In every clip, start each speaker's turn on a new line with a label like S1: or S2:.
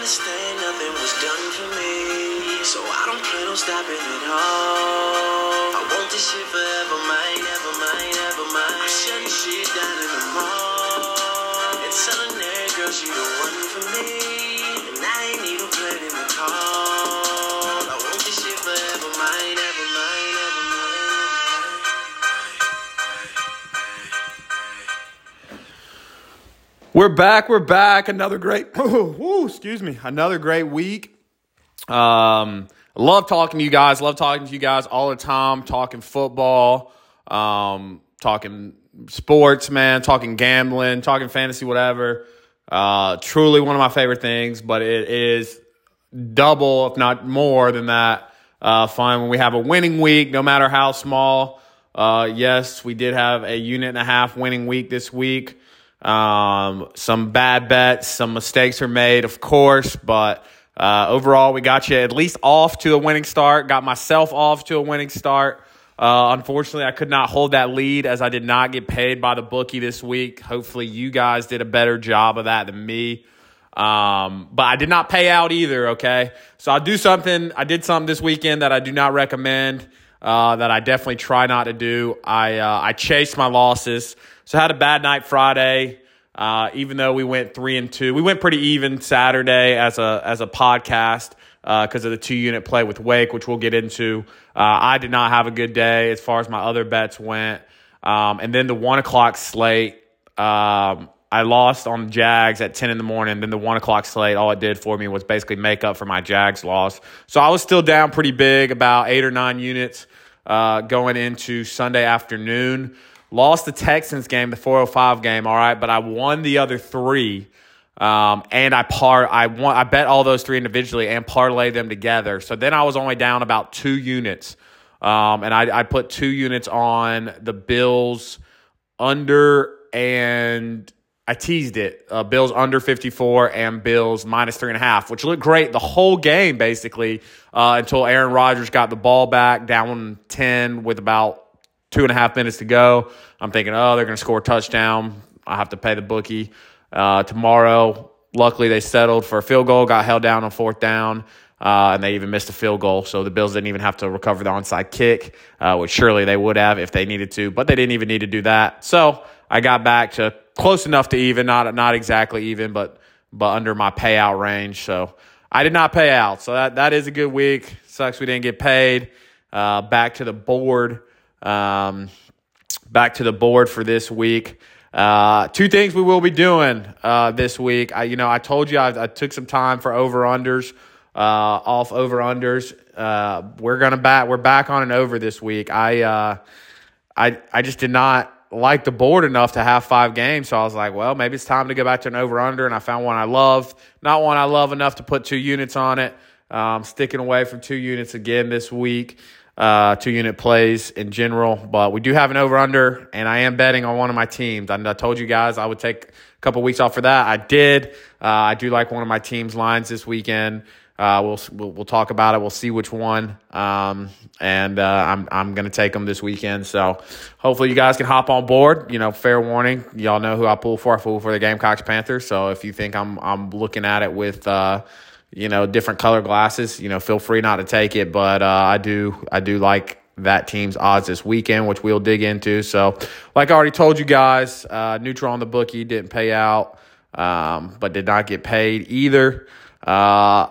S1: understand nothing was done for me. So I don't plan on stopping at all. I want this shit forever, mine, ever mine, ever mine. I'm shit down in the mall. And telling that girl she the one for me. And I ain't even the call. I want this shit forever, mine, ever mine, ever mine.
S2: We're back. We're back. Another great, excuse me, another great week. Um, love talking to you guys. Love talking to you guys all the time. Talking football, um, talking sports, man. Talking gambling, talking fantasy, whatever. Uh, truly one of my favorite things. But it is double, if not more than that. Uh, fun when we have a winning week, no matter how small. Uh, yes, we did have a unit and a half winning week this week. Um, some bad bets, some mistakes are made, of course, but uh, overall, we got you at least off to a winning start. Got myself off to a winning start. Uh, unfortunately, I could not hold that lead as I did not get paid by the bookie this week. Hopefully, you guys did a better job of that than me. Um, but I did not pay out either. Okay, so I'll do something. I did something this weekend that I do not recommend. Uh, that I definitely try not to do. I uh, I chased my losses. So had a bad night Friday. Uh, even though we went three and two, we went pretty even Saturday as a as a podcast because of the two unit play with Wake, which we'll get into. Uh, I did not have a good day as far as my other bets went, um, and then the one o'clock slate. Um, I lost on the Jags at 10 in the morning. Then the one o'clock slate, all it did for me was basically make up for my Jags loss. So I was still down pretty big, about eight or nine units uh, going into Sunday afternoon. Lost the Texans game, the 405 game, all right, but I won the other three. Um, and I par I won I bet all those three individually and parlay them together. So then I was only down about two units. Um, and I, I put two units on the Bills under and I teased it. Uh, Bills under 54 and Bills minus three and a half, which looked great the whole game, basically, uh, until Aaron Rodgers got the ball back down 10 with about two and a half minutes to go. I'm thinking, oh, they're going to score a touchdown. I have to pay the bookie uh, tomorrow. Luckily, they settled for a field goal, got held down on fourth down. Uh, and they even missed a field goal, so the Bills didn't even have to recover the onside kick, uh, which surely they would have if they needed to, but they didn't even need to do that. So I got back to close enough to even, not not exactly even, but but under my payout range. So I did not pay out, so that that is a good week. Sucks we didn't get paid. Uh, back to the board. Um, back to the board for this week. Uh, two things we will be doing uh, this week. I, you know, I told you I, I took some time for over unders, uh, off over unders. Uh, we're gonna back. We're back on an over this week. I, uh, I, I just did not like the board enough to have five games, so I was like, well, maybe it's time to go back to an over under. And I found one I love, not one I love enough to put two units on it. Um, sticking away from two units again this week uh, two unit plays in general. But we do have an over under, and I am betting on one of my teams. I, I told you guys I would take a couple weeks off for that. I did. Uh, I do like one of my team's lines this weekend. Uh, we'll, we'll we'll talk about it. We'll see which one, um, and uh, I'm I'm gonna take them this weekend. So hopefully you guys can hop on board. You know, fair warning, y'all know who I pull for. I pull for the Gamecocks Panthers. So if you think I'm I'm looking at it with uh, you know, different color glasses, you know, feel free not to take it. But uh, I do, I do like that team's odds this weekend, which we'll dig into. So, like I already told you guys, uh, neutral on the bookie didn't pay out, um, but did not get paid either. Uh,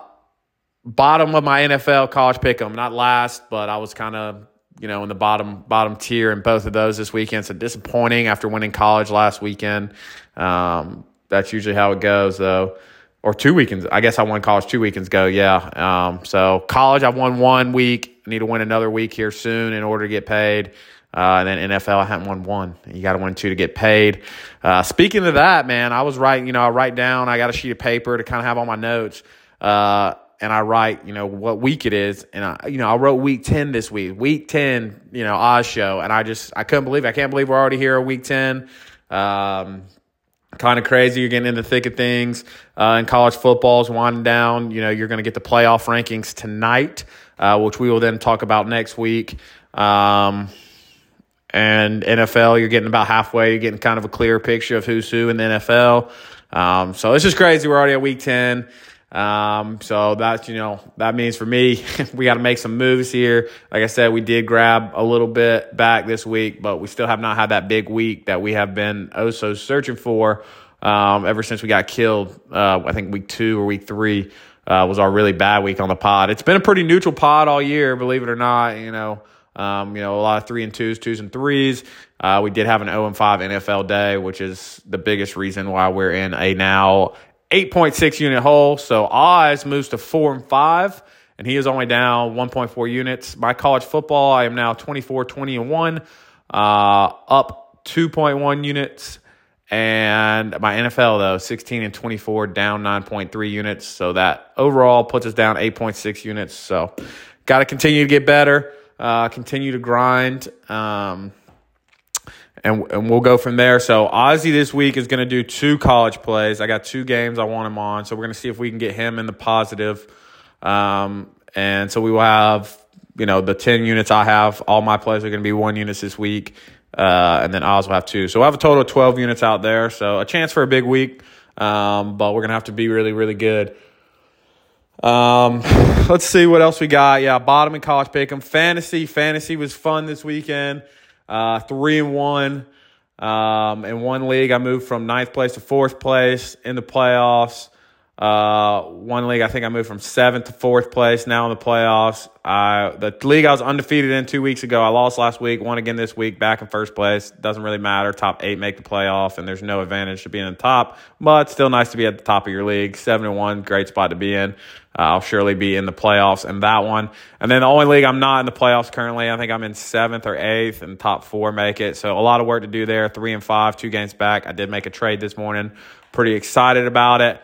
S2: bottom of my NFL college pick 'em, not last, but I was kind of you know in the bottom bottom tier in both of those this weekend. So disappointing after winning college last weekend. Um, that's usually how it goes, though or two weekends. I guess I won college two weekends ago. Yeah. Um, so college, I won one week. I need to win another week here soon in order to get paid. Uh, and then NFL, I haven't won one. You got to win two to get paid. Uh, speaking of that, man, I was writing, you know, I write down, I got a sheet of paper to kind of have all my notes. Uh, and I write, you know, what week it is. And I, you know, I wrote week 10 this week, week 10, you know, Oz show. And I just, I couldn't believe. I can't believe we're already here at week 10. Um, kind of crazy. You're getting in the thick of things. Uh, and college football is winding down. You know, you're going to get the playoff rankings tonight, uh, which we will then talk about next week. Um, and NFL, you're getting about halfway. You're getting kind of a clear picture of who's who in the NFL. Um, so it's just crazy. We're already at week 10. Um, so that's, you know, that means for me, we got to make some moves here. Like I said, we did grab a little bit back this week, but we still have not had that big week that we have been oh so searching for um, ever since we got killed. Uh, I think week two or week three uh, was our really bad week on the pod. It's been a pretty neutral pod all year, believe it or not. You know, um, you know, a lot of three and twos, twos and threes. Uh, we did have an 0 and 5 NFL day, which is the biggest reason why we're in a now 8.6 unit hole. So Oz moves to 4 and 5, and he is only down 1.4 units. My college football, I am now 24, 20 and 1, uh, up 2.1 units. And my NFL, though, 16 and 24, down 9.3 units. So that overall puts us down 8.6 units. So got to continue to get better, uh, continue to grind. Um, and, and we'll go from there. So Ozzy this week is going to do two college plays. I got two games I want him on, so we're going to see if we can get him in the positive. Um, and so we will have, you know, the ten units I have. All my plays are going to be one units this week, uh, and then Oz will have two. So we'll have a total of twelve units out there. So a chance for a big week, um, but we're going to have to be really, really good. Um, let's see what else we got. Yeah, bottom in college pick'em. Fantasy, fantasy was fun this weekend. Uh, three and one. Um, in one league, I moved from ninth place to fourth place in the playoffs. Uh, one league, I think I moved from seventh to fourth place now in the playoffs. I, the league I was undefeated in two weeks ago, I lost last week, won again this week, back in first place. Doesn't really matter. Top eight make the playoff, and there's no advantage to being in the top, but still nice to be at the top of your league. Seven and one, great spot to be in. Uh, I'll surely be in the playoffs in that one. And then the only league I'm not in the playoffs currently, I think I'm in seventh or eighth, and top four make it. So a lot of work to do there. Three and five, two games back. I did make a trade this morning. Pretty excited about it.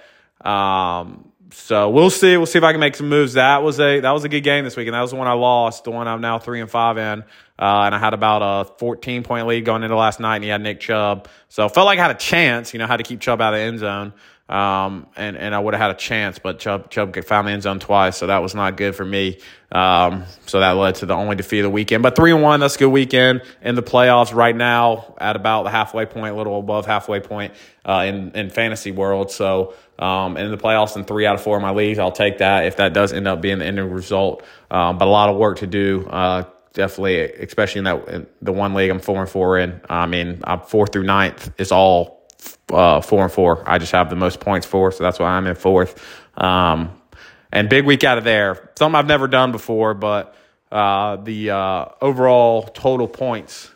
S2: Um, so we'll see. We'll see if I can make some moves. That was a that was a good game this week, and that was the one I lost. The one I'm now three and five in, uh, and I had about a 14 point lead going into last night, and he had Nick Chubb. So felt like I had a chance. You know, had to keep Chubb out of the end zone. Um, and, and I would have had a chance, but Chubb, Chubb found the end zone twice, so that was not good for me. Um, so that led to the only defeat of the weekend. But three and one, that's a good weekend in the playoffs right now at about the halfway point, a little above halfway point uh, in in fantasy world. So um, in the playoffs in three out of four of my leagues, I'll take that if that does end up being the ending result. Um, but a lot of work to do. Uh, definitely, especially in that in the one league I'm four and four in. I mean, I'm four through ninth is all uh, four and four. I just have the most points for, so that's why I'm in fourth. Um, and big week out of there. Something I've never done before, but uh, the uh, overall total points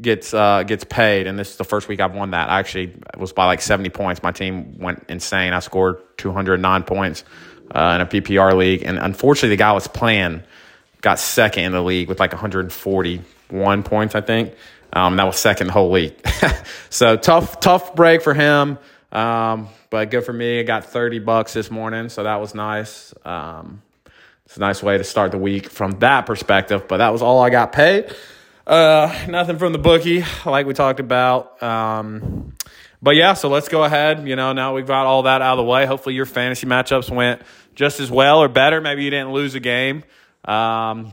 S2: gets uh, gets paid, and this is the first week I've won that. I actually was by like 70 points. My team went insane. I scored 209 points uh, in a PPR league, and unfortunately, the guy was playing got second in the league with like 141 points, I think. Um, that was second the whole week. so tough, tough break for him. Um, but good for me. I got 30 bucks this morning, so that was nice. Um, it's a nice way to start the week from that perspective. But that was all I got paid. Uh, nothing from the bookie, like we talked about. Um, but yeah, so let's go ahead. You know, now we've got all that out of the way. Hopefully, your fantasy matchups went just as well or better. Maybe you didn't lose a game. Um,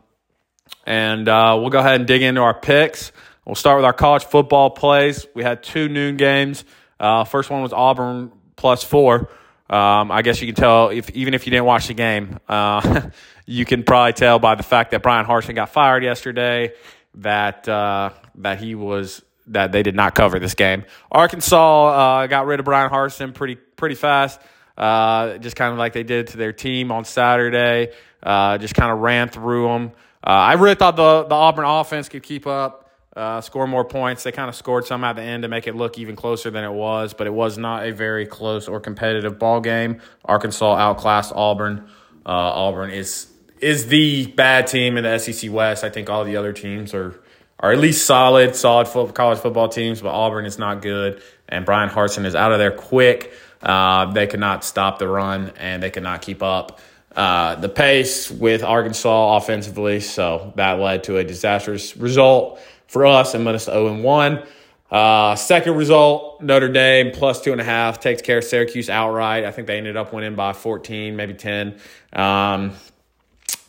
S2: and uh, we'll go ahead and dig into our picks. We'll start with our college football plays. We had two noon games. Uh, first one was Auburn plus four. Um, I guess you can tell if even if you didn't watch the game, uh, you can probably tell by the fact that Bryan Harsin got fired yesterday that uh, that he was that they did not cover this game. Arkansas uh, got rid of Bryan Harsin pretty pretty fast, uh, just kind of like they did to their team on Saturday. Uh, just kind of ran through them. I really thought the the Auburn offense could keep up uh, score more points. They kind of scored some at the end to make it look even closer than it was, but it was not a very close or competitive ball game. Arkansas outclassed Auburn. Uh, Auburn is is the bad team in the SEC West. I think all the other teams are are at least solid, solid college football teams, but Auburn is not good. And Bryan Harsin is out of there quick. Uh, they could not stop the run, and they could not keep up uh, the pace with Arkansas offensively. So that led to a disastrous result for us and minus 0 and 1. Uh, second result, Notre Dame plus two and a half takes care of Syracuse outright. I think they ended up winning by 14, maybe 10. Um,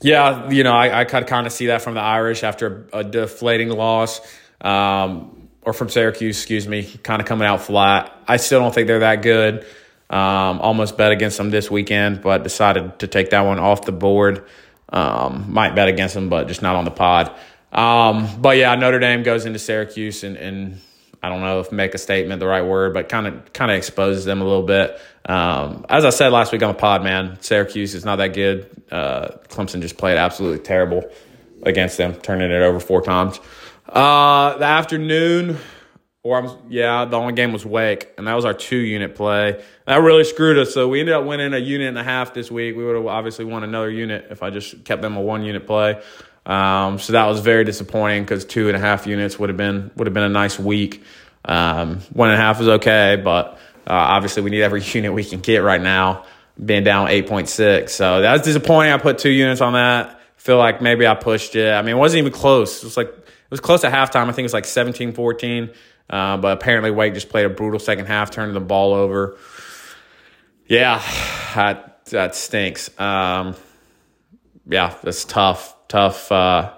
S2: yeah, you know, I, I could kind of see that from the Irish after a, deflating loss, um, or from Syracuse, excuse me, kind of coming out flat. I still don't think they're that good. Um, almost bet against them this weekend, but decided to take that one off the board. Um, might bet against them, but just not on the pod. Um, but yeah, Notre Dame goes into Syracuse and, and I don't know if make a statement the right word, but kind of kind of exposes them a little bit. Um, as I said last week on the pod, man, Syracuse is not that good. Uh, Clemson just played absolutely terrible against them, turning it over four times. Uh, the afternoon, or I'm, yeah, the only game was Wake, and that was our two unit play. That really screwed us. So we ended up winning a unit and a half this week. We would have obviously won another unit if I just kept them a one unit play. Um, so that was very disappointing because two and a half units would have been would have been a nice week. Um, one and a half is okay, but uh, obviously we need every unit we can get right now. Being down eight point six, so that was disappointing. I put two units on that. Feel like maybe I pushed it. I mean, it wasn't even close. It was like it was close at halftime. I think it was like 17-14. Uh, but apparently Wake just played a brutal second half, turning the ball over. Yeah, that that stinks. Um, yeah, that's tough tough, uh,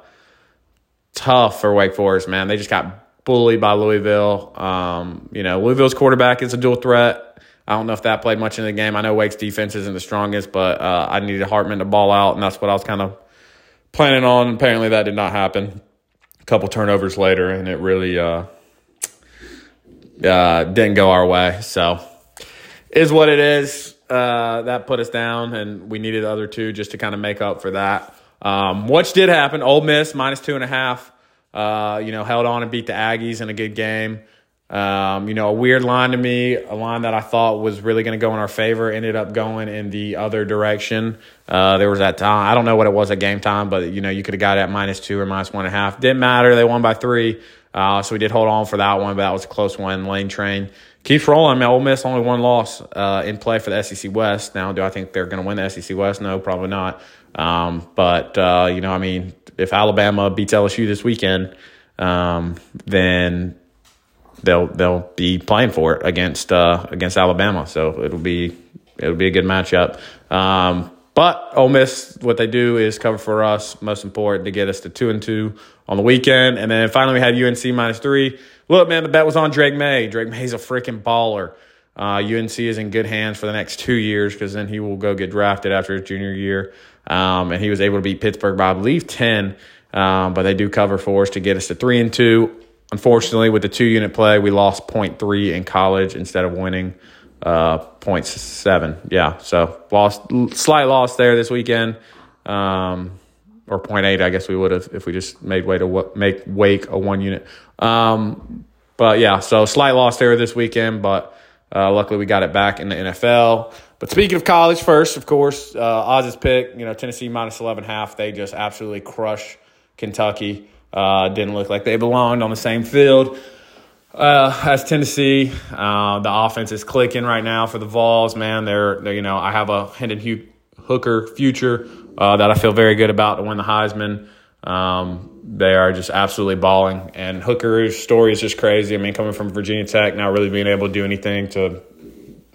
S2: tough for Wake Forest, man. They just got bullied by Louisville. Um, you know, Louisville's quarterback is a dual threat. I don't know if that played much in the game. I know Wake's defense isn't the strongest, but uh, I needed Hartman to ball out, and that's what I was kind of planning on. Apparently, that did not happen. A couple turnovers later, and it really uh, uh, didn't go our way. So, is what it is. Uh, that put us down, and we needed the other two just to kind of make up for that. Um, which did happen. Ole Miss minus two and a half. Uh, you know, held on and beat the Aggies in a good game. Um, you know, a weird line to me, a line that I thought was really going to go in our favor, ended up going in the other direction. Uh, there was that time. I don't know what it was at game time, but you know, you could have got it at minus two or minus one and a half. Didn't matter. They won by three. Uh, so we did hold on for that one, but that was a close one. Lane train keeps rolling. I mean, Ole Miss only one loss uh, in play for the SEC West. Now, do I think they're going to win the SEC West? No, probably not. Um, but uh, you know, I mean, if Alabama beats LSU this weekend, um, then they'll they'll be playing for it against uh, against Alabama. So it'll be it'll be a good matchup. Um, but Ole Miss, what they do is cover for us. Most important to get us to two and two on the weekend, and then finally we had UNC minus three. Look, man, the bet was on Drake Maye. Drake Maye's a freaking baller. Uh, UNC is in good hands for the next two years because then he will go get drafted after his junior year. Um, and he was able to beat Pittsburgh by, I believe, 10. Um, but they do cover for us to get us to 3 and 2. Unfortunately, with the two unit play, we lost 0.3 in college instead of winning uh, 0.7. Yeah, so lost slight loss there this weekend. Um, or 0.8, I guess we would have if we just made way to make Wake a one unit. Um, but yeah, so slight loss there this weekend, but uh, luckily we got it back in the NFL. But speaking of college, first, of course, uh, Oz's pick, you know, Tennessee minus 11 half, they just absolutely crush Kentucky. Uh, didn't look like they belonged on the same field uh, as Tennessee. Uh, the offense is clicking right now for the Vols, man. They're, they're you know, I have a Hendon Hooker future uh, that I feel very good about to win the Heisman. Um, they are just absolutely balling. And Hooker's story is just crazy. I mean, coming from Virginia Tech, not really being able to do anything to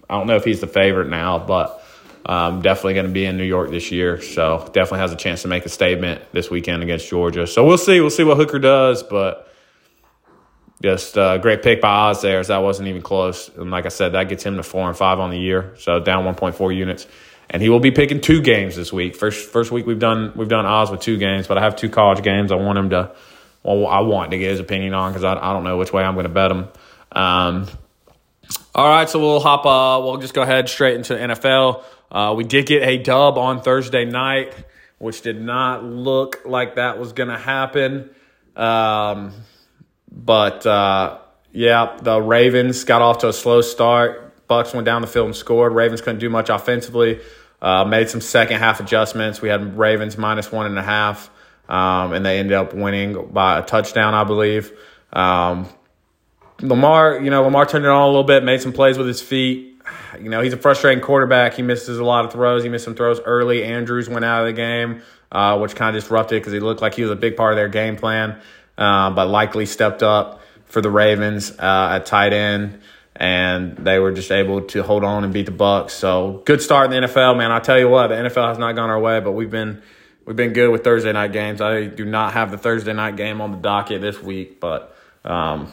S2: I don't know if he's the favorite now, but um, definitely going to be in New York this year. So definitely has a chance to make a statement this weekend against Georgia. So we'll see. We'll see what Hooker does, but just a uh, great pick by Oz there. As that wasn't even close. And like I said, that gets him to four and five on the year. So down 1.4 units. And he will be picking two games this week. First first week we've done we've done Oz with two games, but I have two college games. I want him to. Well, I want to get his opinion on because I, I don't know which way I'm going to bet him. Um, all right, so we'll hop. Uh, we'll just go ahead straight into NFL. Uh, we did get a dub on Thursday night, which did not look like that was going to happen. Um, but uh, yeah, the Ravens got off to a slow start. Bucks went down the field and scored. Ravens couldn't do much offensively. Uh, made some second half adjustments. We had Ravens minus one and a half, um, and they ended up winning by a touchdown, I believe. Um, Lamar, you know, Lamar turned it on a little bit, made some plays with his feet. You know, he's a frustrating quarterback. He misses a lot of throws. He missed some throws early. Andrews went out of the game, uh, which kind of disrupted because he looked like he was a big part of their game plan. Uh, but Likely stepped up for the Ravens uh, at tight end, and they were just able to hold on and beat the Bucks. So good start in the NFL, man. I tell you what, the NFL has not gone our way, but we've been we've been good with Thursday night games. I do not have the Thursday night game on the docket this week, but um,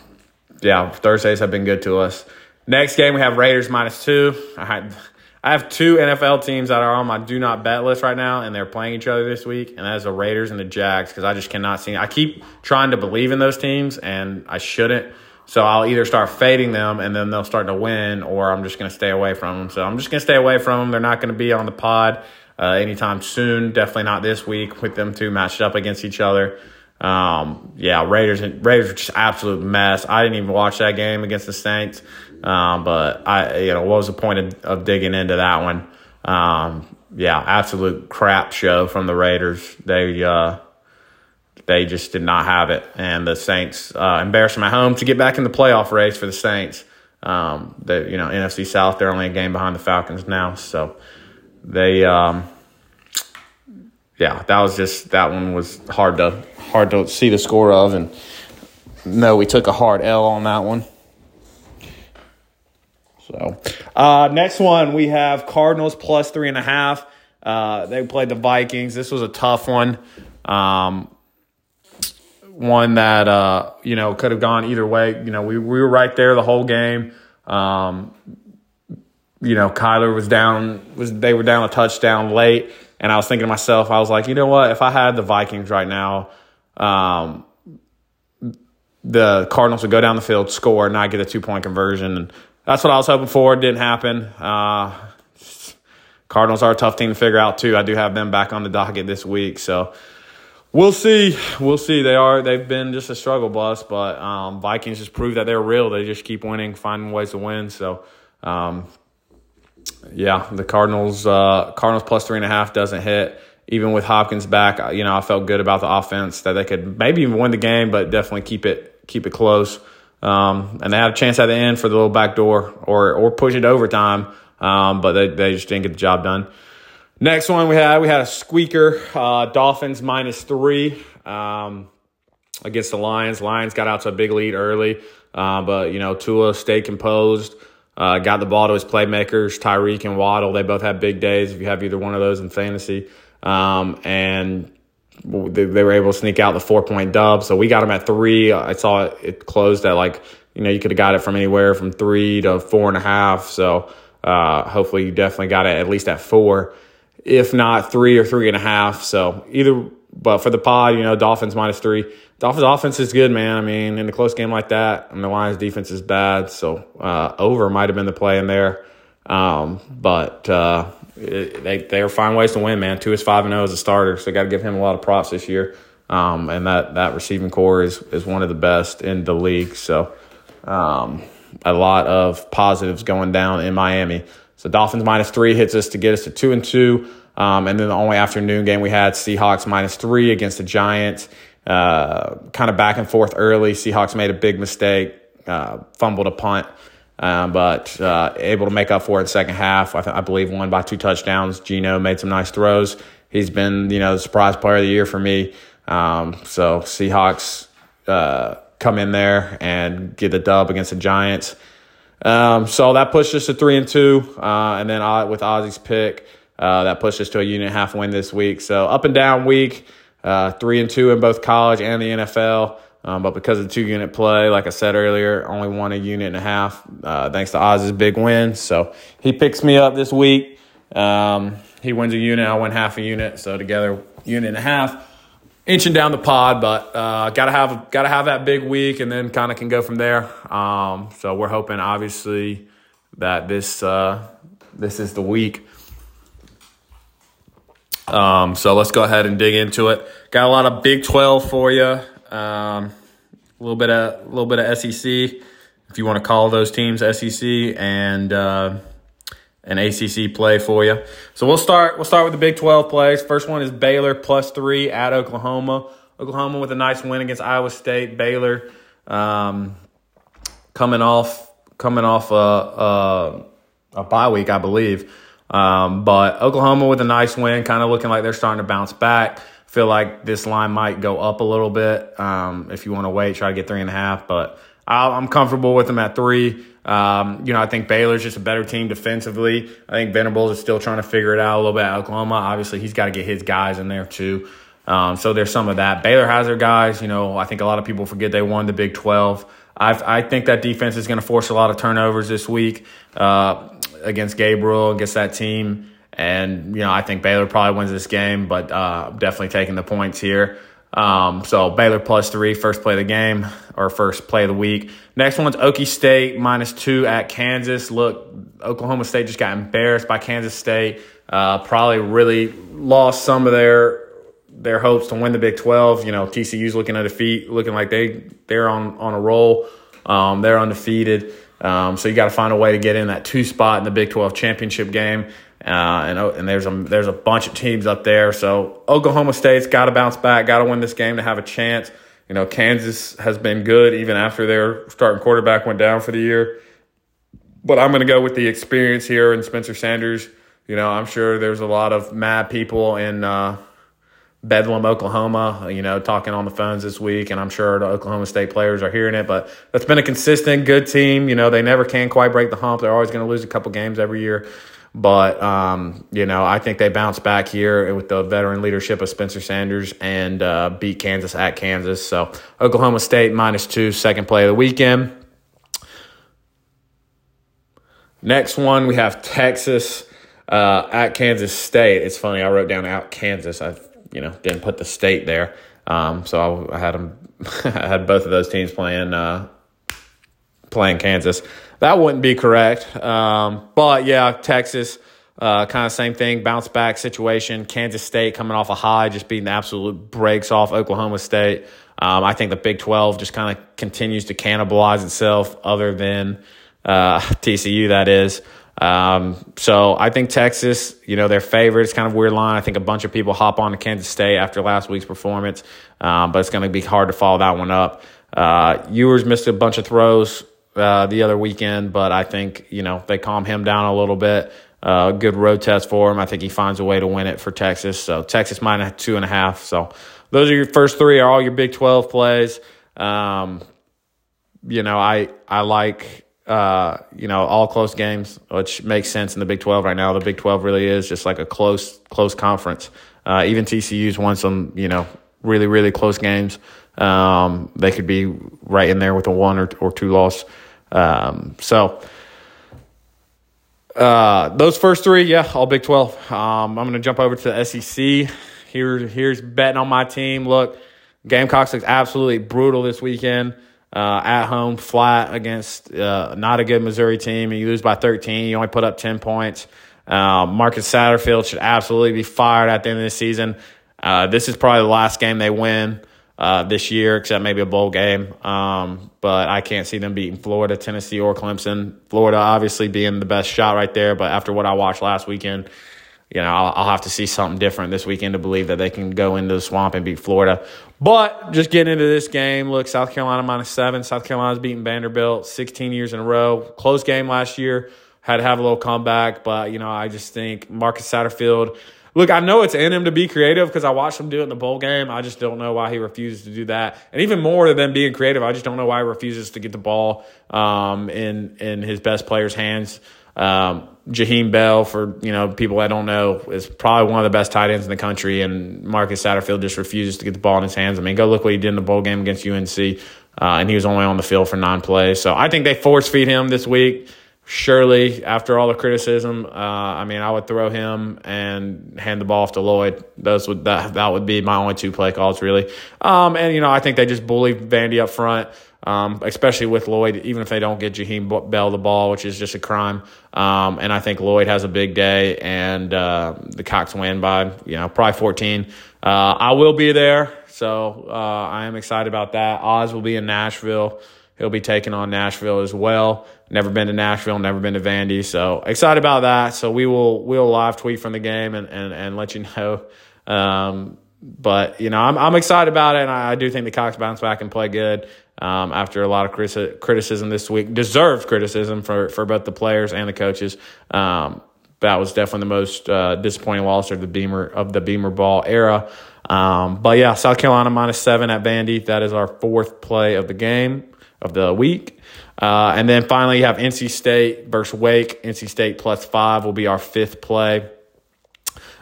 S2: yeah, Thursdays have been good to us. Next game we have Raiders minus two. I had I have two NFL teams that are on my do not bet list right now, and they're playing each other this week, and that is the Raiders and the Jags because I just cannot see. I keep trying to believe in those teams, and I shouldn't. So I'll either start fading them, and then they'll start to win, or I'm just going to stay away from them. So I'm just going to stay away from them. They're not going to be on the pod uh, anytime soon. Definitely not this week with them two matched up against each other. Um, yeah, Raiders Raiders are just absolute mess. I didn't even watch that game against the Saints. Um, but I, you know, what was the point of, of digging into that one? Um, yeah, absolute crap show from the Raiders. They, uh, they just did not have it, and the Saints uh, embarrassed at home to get back in the playoff race for the Saints. Um, the you know NFC South, they're only a game behind the Falcons now, so they, um, yeah, that was just that one was hard to hard to see the score of, and no, we took a hard L on that one. So, uh, next one we have Cardinals plus three and a half. Uh, they played the Vikings. This was a tough one. Um, one that uh, you know could have gone either way. You know, we, we were right there the whole game. Um, you know, Kyler was down was they were down a touchdown late, and I was thinking to myself, I was like, you know what? If I had the Vikings right now, um, the Cardinals would go down the field, score, and not get a two point conversion. And that's what I was hoping for. It didn't happen. Uh, Cardinals are a tough team to figure out too. I do have them back on the docket this week, so we'll see. We'll see. They are they've been just a struggle bus, but um, Vikings just prove that they're real. They just keep winning, finding ways to win. So. Um, yeah, the Cardinals uh, Cardinals plus three and a half doesn't hit. Even with Hopkins back, you know I felt good about the offense that they could maybe even win the game, but definitely keep it keep it close. Um, and they had a chance at the end for the little back door or or push it overtime, um, but they, they just didn't get the job done. Next one we had we had a squeaker uh, Dolphins minus three um, against the Lions. Lions got out to a big lead early, uh, but you know Tua stayed composed. Uh, got the ball to his playmakers, Tyreek and Waddle. They both had big days. If you have either one of those in fantasy, um, and they, they, were able to sneak out the four point dub. So we got them at three. I saw it, it closed at like, you know, you could have got it from anywhere from three to four and a half. So uh, hopefully you definitely got it at least at four, if not three or three and a half. So either, but for the pod, you know, Dolphins minus three. Dolphins offense is good, man. I mean, in a close game like that, and the Lions defense is bad. So uh, over might have been the play in there. Um, but uh, they they are finding ways to win, man. Tua is five and zero oh as a starter, so got to give him a lot of props this year. Um, and that that receiving corps is is one of the best in the league. So um, a lot of positives going down in Miami. So Dolphins minus three hits us to get us to two and two. Um, and then the only afternoon game we had Seahawks minus three against the Giants. Uh, kind of back and forth early. Seahawks made a big mistake, uh, fumbled a punt. Um, but uh, able to make up for it in the second half. I, th- I believe won by two touchdowns. Geno made some nice throws. He's been, you know, the surprise player of the year for me. Um, so Seahawks uh, come in there and get the dub against the Giants. Um, so that pushed us to three and two, uh, and then with Ozzy's pick, uh, that pushed us to a unit half win this week. So up and down week, uh, three and two in both college and the NFL. Um, but because of two unit play, like I said earlier, only won a unit and a half, uh, thanks to Oz's big win. So he picks me up this week. Um, he wins a unit, I win half a unit. So together, unit and a half, inching down the pod. But uh, gotta have gotta have that big week, and then kind of can go from there. Um, so we're hoping, obviously, that this uh, this is the week. Um, so let's go ahead and dig into it. Got a lot of Big Twelve for you. Um, a little bit of a little bit of SEC, if you want to call those teams SEC, and uh, an ACC play for you. So we'll start. We'll start with the Big Twelve plays. First one is Baylor plus three at Oklahoma. Oklahoma with a nice win against Iowa State. Baylor um, coming off coming off a, a, a bye week, I believe. Um, but Oklahoma with a nice win, kind of looking like they're starting to bounce back feel like this line might go up a little bit. Um, if you want to wait, try to get three and a half, but I'm comfortable with them at three. Um, you know, I think Baylor's just a better team defensively. I think Venables is still trying to figure it out a little bit Oklahoma. Obviously, he's got to get his guys in there too. Um, so there's some of that. Baylor has their guys. You know, I think a lot of people forget they won the Big 12 I, I think that defense is going to force a lot of turnovers this week uh, against Gabriel, against that team. And, you know, I think Baylor probably wins this game, but uh, definitely taking the points here. Um, so Baylor plus three, first play of the game or first play of the week. Next one's Okie State minus two at Kansas. Look, Oklahoma State just got embarrassed by Kansas State. Uh, probably really lost some of their their hopes to win the Big Twelve. You know, TCU's looking at defeat, looking like they they're on on a roll. Um, they're undefeated. Um, so you got to find a way to get in that two spot in the Big Twelve championship game. Uh, and and there's a there's a bunch of teams up there. So Oklahoma State's got to bounce back, got to win this game to have a chance. You know, Kansas has been good even after their starting quarterback went down for the year. But I'm going to go with the experience here and Spencer Sanders. You know, I'm sure there's a lot of mad people in uh, Bedlam, Oklahoma, you know, talking on the phones this week, and I'm sure the Oklahoma State players are hearing it. But that's been a consistent, good team. You know, they never can quite break the hump. They're always going to lose a couple games every year. But, um, you know, I think they bounce back here with the veteran leadership of Spencer Sanders and uh, beat Kansas at Kansas. So Oklahoma State minus two, second play of the weekend. Next one, we have Texas uh, at Kansas State. It's funny, I wrote down out Kansas. I, you know, didn't put the state there. Um, so I, had them, I had both of those teams playing uh, playing Kansas. That wouldn't be correct. Um, but yeah, Texas, uh, kind of same thing, bounce back situation. Kansas State coming off a high, just beating the absolute breaks off Oklahoma State. Um, I think the Big 12 just kind of continues to cannibalize itself, other than uh, TCU, that is. Um, so I think Texas, you know, they're favored. It's kind of weird line. I think a bunch of people hop on to Kansas State after last week's performance, um, but it's going to be hard to follow that one up. Uh, Ewers missed a bunch of throws uh, the other weekend, but I think you know they calm him down a little bit. Uh, good road test for him. I think he finds a way to win it for Texas. So Texas minus two and a half. So those are your first three. Are all your Big Twelve plays. Um, you know, I I like uh, you know all close games, which makes sense in the Big Twelve right now. The Big Twelve really is just like a close close conference. Uh, even TCU's won some you know really really close games. Um, they could be right in there with a one or, or two loss. Um, so uh, those first three, yeah, all Big Twelve. Um, I'm going to jump over to the SEC. Here, here's betting on my team. Look, Gamecocks looks absolutely brutal this weekend. Uh, at home, flat against uh, not a good Missouri team. And you lose by 13. You only put up 10 points. Uh, Marcus Satterfield should absolutely be fired at the end of the season. Uh, this is probably the last game they win uh, this year, except maybe a bowl game. Um, but I can't see them beating Florida, Tennessee, or Clemson. Florida obviously being the best shot right there, but after what I watched last weekend, you know, I'll, I'll, have to see something different this weekend to believe that they can go into the swamp and beat Florida. But just getting into this game, look, South Carolina minus seven. South Carolina's beaten Vanderbilt 16 years in a row. Close game last year. Had to have a little comeback, but, you know, I just think Marcus Satterfield – Look, I know it's in him to be creative because I watched him do it in the bowl game. I just don't know why he refuses to do that. And even more than being creative, I just don't know why he refuses to get the ball um, in in his best player's hands. Um, Jaheim Bell, for you know people that don't know, is probably one of the best tight ends in the country, and Marcus Satterfield just refuses to get the ball in his hands. I mean, go look what he did in the bowl game against UNC, uh, and he was only on the field for nine plays. So I think they force feed him this week. Surely, after all the criticism, uh, I mean, I would throw him and hand the ball off to Lloyd. Those would that that would be my only two play calls, really. Um, and you know, I think they just bully Vandy up front, um, especially with Lloyd. Even if they don't get Jaheim Bell the ball, which is just a crime. Um, and I think Lloyd has a big day, and uh, the Cocks win by you know probably fourteen. Uh, I will be there, so uh, I am excited about that. Oz will be in Nashville. He'll be taking on Nashville as well. Never been to Nashville, never been to Vandy, so excited about that. So we will we'll live tweet from the game and and, and let you know. Um, but you know, I'm I'm excited about it, and I, I do think the Cocks bounce back and play good. Um, after a lot of criticism this week, deserved criticism for for both the players and the coaches. Um, that was definitely the most uh, disappointing loss of the Beamer of the Beamer ball era. Um, but yeah, South Carolina minus seven at Vandy. That is our fourth play of the game of the week. Uh, and then finally, you have NC State versus Wake. NC State plus five will be our fifth play.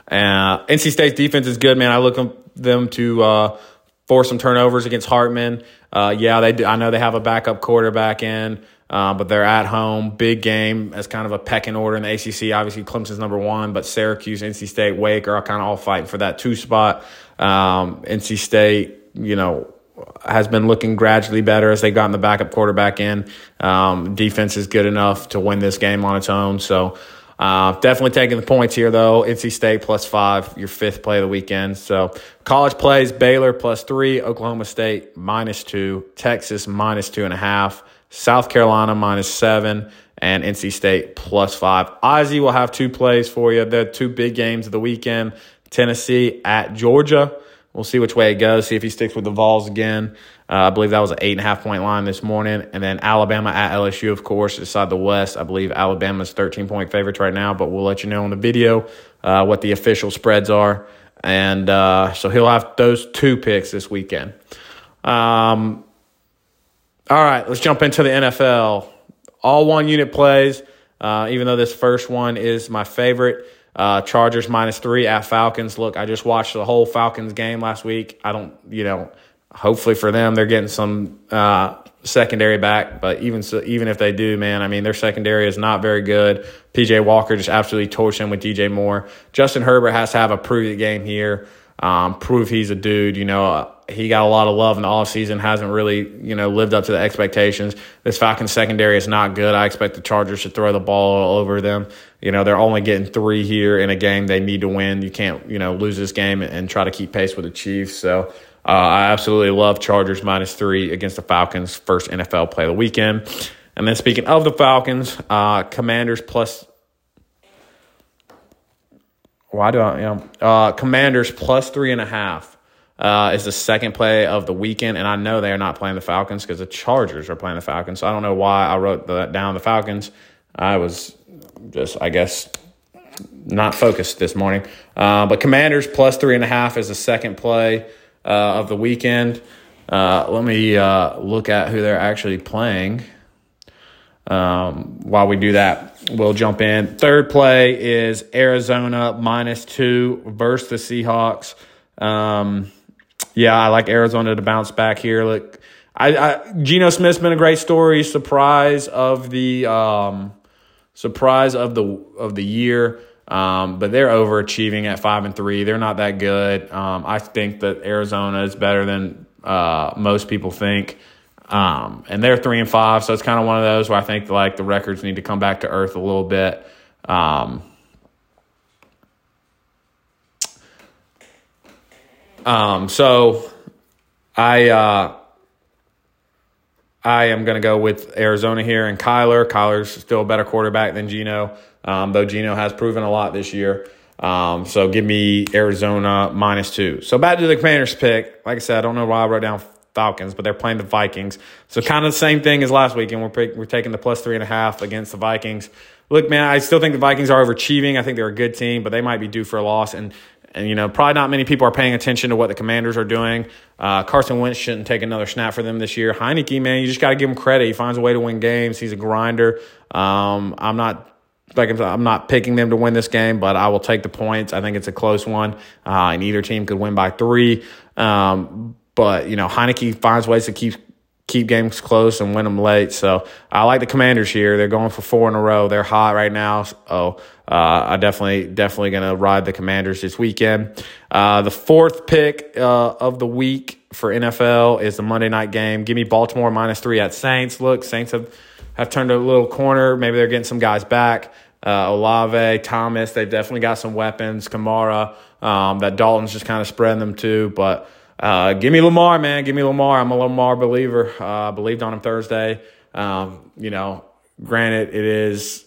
S2: Uh, NC State's defense is good, man. I look them to uh, force some turnovers against Hartman. Uh, yeah, they do. I know they have a backup quarterback in, uh, but they're at home. Big game as kind of a pecking order in the ACC. Obviously, Clemson's number one, but Syracuse, NC State, Wake are kind of all fighting for that two spot. Um, NC State, you know, has been looking gradually better as they've gotten the backup quarterback in. Um, defense is good enough to win this game on its own. So uh, definitely taking the points here, though. NC State plus five, your fifth play of the weekend. So college plays Baylor plus three, Oklahoma State minus two, Texas minus two and a half, South Carolina minus seven, and NC State plus five. Ozzy will have two plays for you. The two big games of the weekend Tennessee at Georgia. We'll see which way it goes. See if he sticks with the Vols again. Uh, I believe that was an eight and a half point line this morning. And then Alabama at LSU, of course, inside the West. I believe Alabama's 13 point favorites right now, but we'll let you know in the video uh, what the official spreads are. And uh, so he'll have those two picks this weekend. Um, all right, let's jump into the NFL. All one unit plays, uh, even though this first one is my favorite. Uh, Chargers minus three at Falcons. Look, I just watched the whole Falcons game last week. I don't, you know, hopefully for them, they're getting some uh, secondary back. But even so, even if they do, man, I mean, their secondary is not very good. PJ Walker just absolutely torched him with DJ Moore. Justin Herbert has to have a prove it game here. Um, prove he's a dude. You know, uh, he got a lot of love in the offseason, hasn't really, you know, lived up to the expectations. This Falcons secondary is not good. I expect the Chargers to throw the ball all over them. You know, they're only getting three here in a game they need to win. You can't, you know, lose this game and try to keep pace with the Chiefs. So uh, I absolutely love Chargers minus three against the Falcons, first NFL play of the weekend. And then speaking of the Falcons, uh, Commanders plus why do I, you know, uh, Commanders plus three and a half uh, is the second play of the weekend. And I know they are not playing the Falcons because the Chargers are playing the Falcons. So I don't know why I wrote that down the Falcons. I was just, I guess, not focused this morning. Uh, but Commanders plus three and a half is the second play uh, of the weekend. Uh, let me uh, look at who they're actually playing. Um, while we do that, we'll jump in. Third play is Arizona minus two versus the Seahawks. Um, yeah, I like Arizona to bounce back here. Look, I, I Geno Smith's been a great story. Surprise of the um, surprise of the of the year. Um, but they're overachieving at five and three. They're not that good. Um, I think that Arizona is better than uh, most people think. Um, and they're three and five, so it's kind of one of those where I think like the records need to come back to earth a little bit. Um, um, so I uh, I am going to go with Arizona here and Kyler. Kyler's still a better quarterback than Geno, um, though Geno has proven a lot this year. Um, so give me Arizona minus two. So back to the Commanders pick. Like I said, I don't know why I wrote down Falcons, but they're playing the Vikings. So kind of the same thing as last week, and we're we're taking the plus three and a half against the Vikings. Look, man, I still think the Vikings are overachieving. I think they're a good team, but they might be due for a loss. And and you know, probably not many people are paying attention to what the Commanders are doing. Uh, Carson Wentz shouldn't take another snap for them this year. Heinicke, man, you just got to give him credit. He finds a way to win games. He's a grinder. Um, I'm not like I'm not picking them to win this game, but I will take the points. I think it's a close one, uh, and either team could win by three. Um, but you know, Heinicke finds ways to keep keep games close and win them late. So I like the Commanders here. They're going for four in a row. They're hot right now. Oh, uh, I definitely definitely going to ride the Commanders this weekend. Uh, the fourth pick uh, of the week for NFL is the Monday night game. Give me Baltimore minus three at Saints. Look, Saints have have turned a little corner. Maybe they're getting some guys back. Uh, Olave, Thomas, they've definitely got some weapons. Kamara, um, that Dalton's just kind of spreading them too, but. Uh, give me Lamar, man. Give me Lamar. I'm a Lamar believer. Uh, believed on him Thursday. Um, you know, granted, it is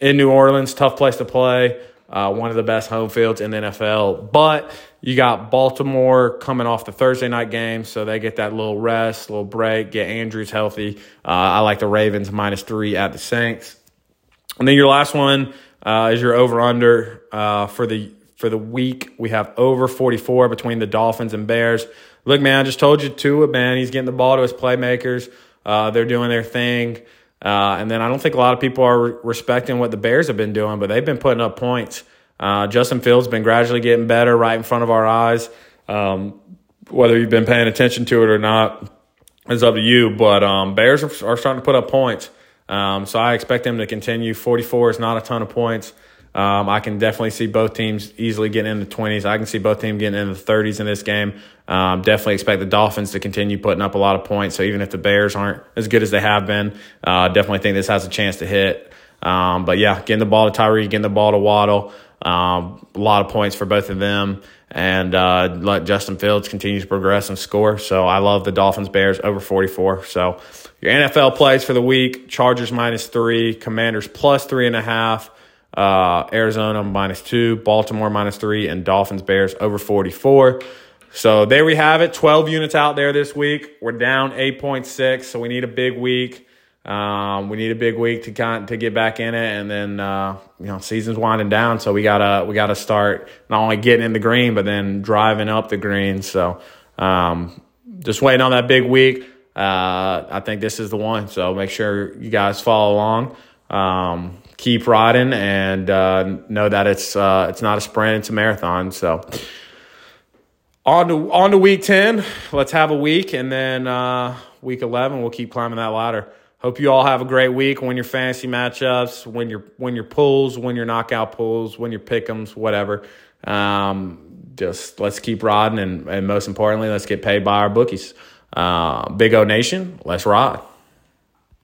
S2: in New Orleans, tough place to play. Uh, one of the best home fields in the NFL. But you got Baltimore coming off the Thursday night game, so they get that little rest, little break, get Andrews healthy. Uh, I like the Ravens minus three at the Saints. And then your last one uh, is your over under uh, for the for the week. We have over 44 between the Dolphins and Bears. Look, man, I just told you Tua, man. He's getting the ball to his playmakers. Uh, they're doing their thing. Uh, and then I don't think a lot of people are re- respecting what the Bears have been doing, but they've been putting up points. Uh, Justin Fields been gradually getting better right in front of our eyes. Um, whether you've been paying attention to it or not, it's up to you. But um, Bears are, are, starting to put up points. Um, so I expect them to continue. 44 is not a ton of points. Um, I can definitely see both teams easily getting in the 20s. I can see both teams getting in the 30s in this game. Um, definitely expect the Dolphins to continue putting up a lot of points. So even if the Bears aren't as good as they have been, uh, definitely think this has a chance to hit. Um, but yeah, getting the ball to Tyreek, getting the ball to Waddle. Um, a lot of points for both of them, and uh, let Justin Fields continue to progress and score. So I love the Dolphins Bears over 44. So your NFL plays for the week: Chargers minus three, Commanders plus three and a half uh, Arizona minus two, Baltimore minus three, and Dolphins Bears over 44. So there we have it. 12 units out there this week. We're down 8.6, so we need a big week. Um, we need a big week to kind to get back in it, and then uh, you know season's winding down, so we gotta we gotta start not only getting in the green, but then driving up the green. So um, just waiting on that big week. Uh, I think this is the one. So make sure you guys follow along. Um, keep riding and uh, know that it's uh, it's not a sprint, it's a marathon. So on to on to week ten. Let's have a week, and then uh, week eleven we'll keep climbing that ladder. Hope you all have a great week. Win your fantasy matchups, win your win your pulls, win your knockout pulls, win your pickums, whatever. Um, just let's keep riding, and, and most importantly, let's get paid by our bookies. Uh, Big O Nation, let's ride.